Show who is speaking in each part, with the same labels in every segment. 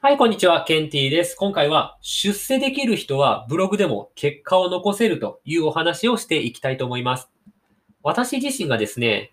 Speaker 1: はい、こんにちは。ケンティーです。今回は、出世できる人はブログでも結果を残せるというお話をしていきたいと思います。私自身がですね、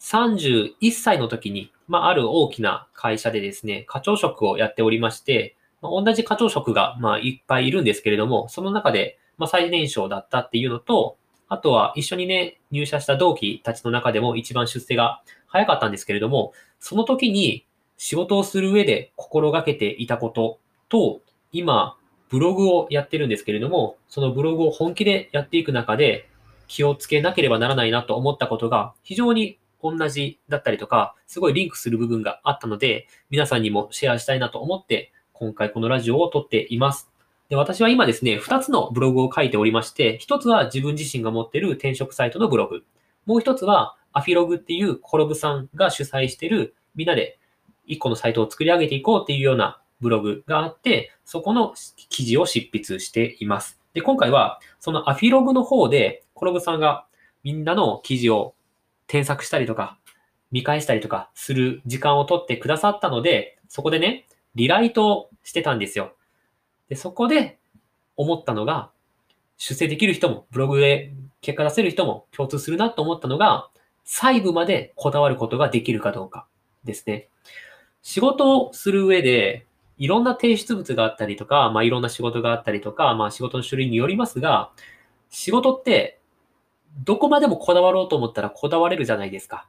Speaker 1: 31歳の時に、まあ、ある大きな会社でですね、課長職をやっておりまして、まあ、同じ課長職が、まあ、いっぱいいるんですけれども、その中で、まあ、最年少だったっていうのと、あとは一緒にね、入社した同期たちの中でも一番出世が早かったんですけれども、その時に仕事をする上で心がけていたことと、今、ブログをやってるんですけれども、そのブログを本気でやっていく中で気をつけなければならないなと思ったことが非常に同じだったりとか、すごいリンクする部分があったので、皆さんにもシェアしたいなと思って、今回このラジオを撮っています。で私は今ですね、2つのブログを書いておりまして、1つは自分自身が持ってる転職サイトのブログ。もう1つはアフィログっていうコロブさんが主催してるみんなで一個のサイトを作り上げていこうっていうようなブログがあって、そこの記事を執筆しています。で、今回は、そのアフィログの方で、コロブさんがみんなの記事を添削したりとか、見返したりとかする時間を取ってくださったので、そこでね、リライトをしてたんですよ。で、そこで思ったのが、出世できる人も、ブログで結果出せる人も共通するなと思ったのが、細部までこだわることができるかどうかですね。仕事をする上で、いろんな提出物があったりとか、まあ、いろんな仕事があったりとか、まあ、仕事の種類によりますが、仕事って、どこまでもこだわろうと思ったらこだわれるじゃないですか。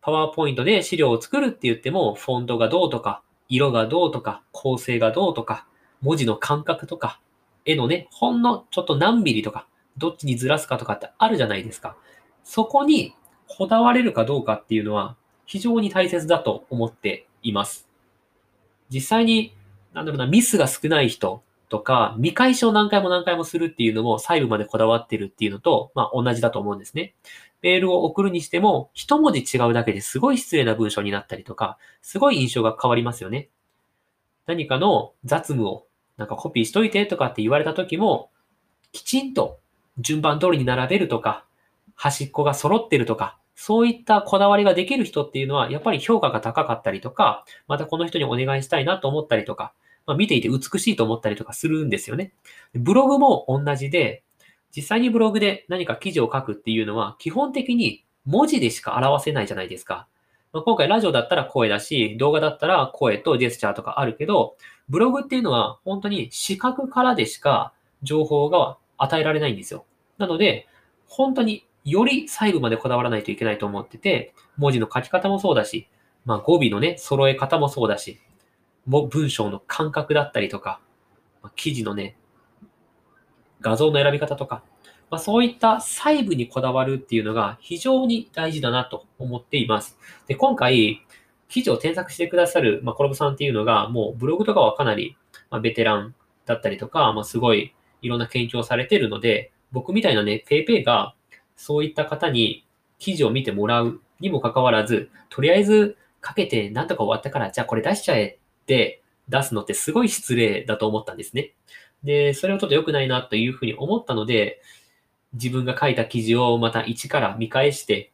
Speaker 1: パワーポイントで資料を作るって言っても、フォントがどうとか、色がどうとか、構成がどうとか、文字の感覚とか、絵のね、ほんのちょっと何ミリとか、どっちにずらすかとかってあるじゃないですか。そこにこだわれるかどうかっていうのは非常に大切だと思っています。実際に、なんだろうな、ミスが少ない人とか、見返しを何回も何回もするっていうのも細部までこだわってるっていうのと、まあ同じだと思うんですね。メールを送るにしても、一文字違うだけですごい失礼な文章になったりとか、すごい印象が変わりますよね。何かの雑務をなんかコピーしといてとかって言われた時も、きちんと順番通りに並べるとか、端っこが揃ってるとか、そういったこだわりができる人っていうのは、やっぱり評価が高かったりとか、またこの人にお願いしたいなと思ったりとか、まあ、見ていて美しいと思ったりとかするんですよね。ブログも同じで、実際にブログで何か記事を書くっていうのは、基本的に文字でしか表せないじゃないですか。まあ、今回ラジオだったら声だし、動画だったら声とジェスチャーとかあるけど、ブログっていうのは本当に視覚からでしか情報が与えられないんですよ。なので、本当により細部までこだわらないといけないと思ってて、文字の書き方もそうだし、まあ語尾のね、揃え方もそうだし、も文章の感覚だったりとか、ま、記事のね、画像の選び方とか、まあ、そういった細部にこだわるっていうのが非常に大事だなと思っています。で、今回、記事を添削してくださる、まあ、コラボさんっていうのが、もうブログとかはかなり、まあ、ベテランだったりとか、まあ、すごいいろんな研究をされてるので、僕みたいなね、ペイペイがそういった方に記事を見てもらうにもかかわらず、とりあえずかけてなんとか終わったから、じゃあこれ出しちゃえって出すのってすごい失礼だと思ったんですね。で、それはちょっと良くないなというふうに思ったので、自分が書いた記事をまた一から見返して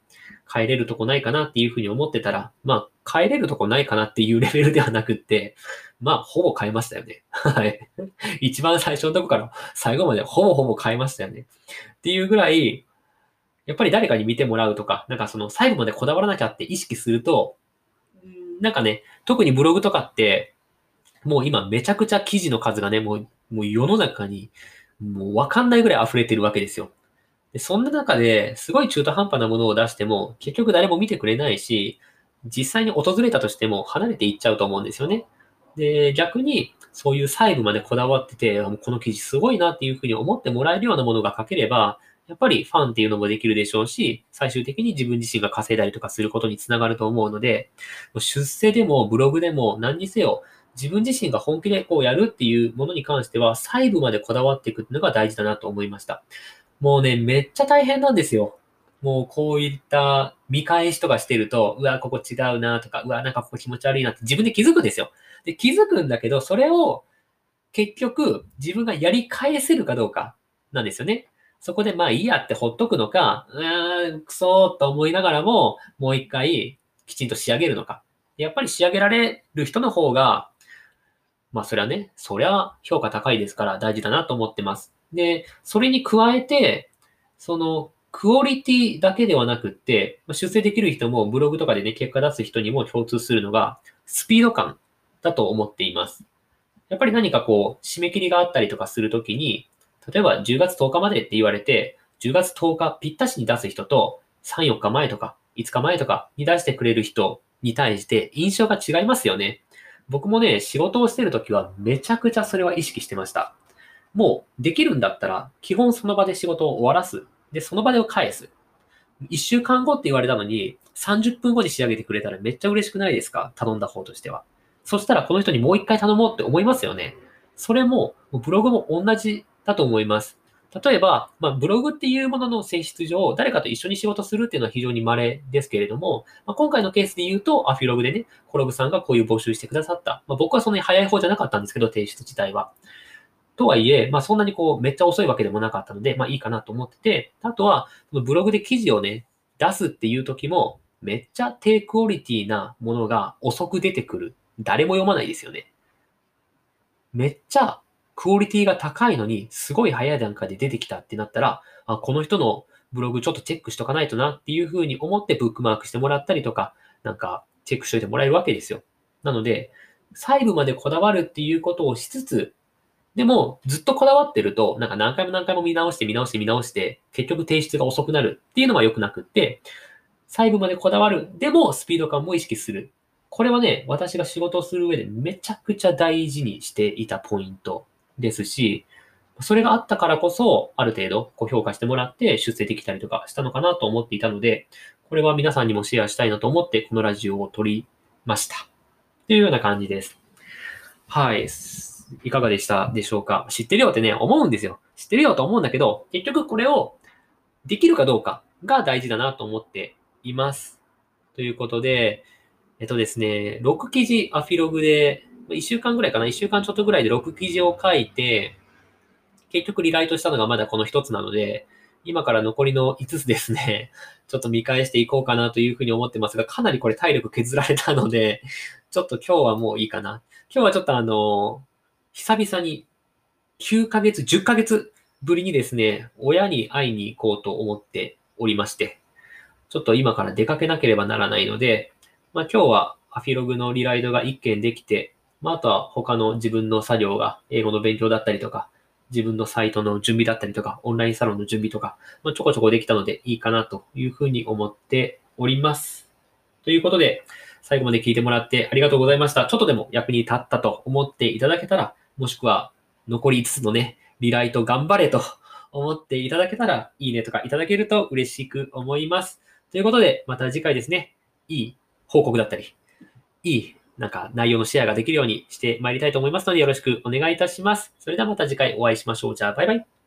Speaker 1: 変えれるとこないかなっていうふうに思ってたら、まあ変えれるとこないかなっていうレベルではなくって、まあほぼ変えましたよね。はい。一番最初のとこから最後までほぼほぼ変えましたよね。っていうぐらい、やっぱり誰かに見てもらうとか、なんかその最後までこだわらなきゃって意識すると、なんかね、特にブログとかって、もう今めちゃくちゃ記事の数がね、もう、もう世の中に、もうわかんないぐらい溢れてるわけですよ。でそんな中ですごい中途半端なものを出しても、結局誰も見てくれないし、実際に訪れたとしても離れていっちゃうと思うんですよね。で、逆に、そういう細部までこだわってて、この記事すごいなっていうふうに思ってもらえるようなものが書ければ、やっぱりファンっていうのもできるでしょうし、最終的に自分自身が稼いだりとかすることにつながると思うので、出世でもブログでも何にせよ、自分自身が本気でこうやるっていうものに関しては、細部までこだわっていくっていうのが大事だなと思いました。もうね、めっちゃ大変なんですよ。もうこういった見返しとかしてると、うわ、ここ違うなとか、うわ、なんかここ気持ち悪いなって自分で気づくんですよ。で、気づくんだけど、それを結局自分がやり返せるかどうかなんですよね。そこでまあいいやってほっとくのか、うーん、くそーと思いながらも、もう一回きちんと仕上げるのか。やっぱり仕上げられる人の方が、まあそれはね、そりゃ評価高いですから大事だなと思ってます。で、それに加えて、そのクオリティだけではなくって、出世できる人もブログとかでね、結果出す人にも共通するのが、スピード感だと思っています。やっぱり何かこう、締め切りがあったりとかするときに、例えば10月10日までって言われて、10月10日ぴったしに出す人と、3、4日前とか、5日前とかに出してくれる人に対して印象が違いますよね。僕もね、仕事をしてるときはめちゃくちゃそれは意識してました。もうできるんだったら、基本その場で仕事を終わらす。で、その場で返す。1週間後って言われたのに、30分後に仕上げてくれたらめっちゃ嬉しくないですか？頼んだ方としては。そしたらこの人にもう一回頼もうって思いますよね。それも、ブログも同じだと思います。例えば、まあ、ブログっていうものの性質上、誰かと一緒に仕事するっていうのは非常に稀ですけれども、まあ、今回のケースで言うと、アフィログでね、コログさんがこういう募集してくださった。まあ、僕はそんなに早い方じゃなかったんですけど、提出自体は。とはいえ、まあ、そんなにこう、めっちゃ遅いわけでもなかったので、まあいいかなと思ってて、あとは、ブログで記事をね、出すっていう時も、めっちゃ低クオリティなものが遅く出てくる。誰も読まないですよね。めっちゃクオリティが高いのに、すごい早い段階で出てきたってなったら、あ、この人のブログちょっとチェックしとかないとなっていうふうに思ってブックマークしてもらったりとか、なんかチェックしといてもらえるわけですよ。なので、細部までこだわるっていうことをしつつ、でも、ずっとこだわってると、なんか何回も何回も見直して見直して見直して、結局提出が遅くなるっていうのは良くなくって、細部までこだわる。でも、スピード感も意識する。これはね、私が仕事をする上でめちゃくちゃ大事にしていたポイントですし、それがあったからこそ、ある程度ご評価してもらって出世できたりとかしたのかなと思っていたので、これは皆さんにもシェアしたいなと思って、このラジオを撮りました。というような感じです。はい。いかがでしたでしょうか？知ってるよってね、思うんですよ。知ってるよと思うんだけど、結局これをできるかどうかが大事だなと思っています。ということで、えっとですね、6記事アフィログで1週間ぐらいかな、1週間ちょっとぐらいで6記事を書いて、結局リライトしたのがまだこの1つなので、今から残りの5つですね、ちょっと見返していこうかなというふうに思ってますが、かなりこれ体力削られたので、ちょっと今日はもういいかな。今日はちょっとあの、久々に9ヶ月、10ヶ月ぶりにですね、親に会いに行こうと思っておりまして、ちょっと今から出かけなければならないので、まあ今日はアフィログのリライドが1件できて、まあ、あとは他の自分の作業が、英語の勉強だったりとか、自分のサイトの準備だったりとか、オンラインサロンの準備とか、まあ、ちょこちょこできたのでいいかなというふうに思っております。ということで、最後まで聞いてもらってありがとうございました。ちょっとでも役に立ったと思っていただけたら、もしくは残り5つのね、リライト頑張れと思っていただけたら、いいねとかいただけると嬉しく思います。ということで、また次回ですね、いい報告だったり、いいなんか内容のシェアができるようにしてまいりたいと思いますのでよろしくお願いいたします。それではまた次回お会いしましょう。じゃあバイバイ。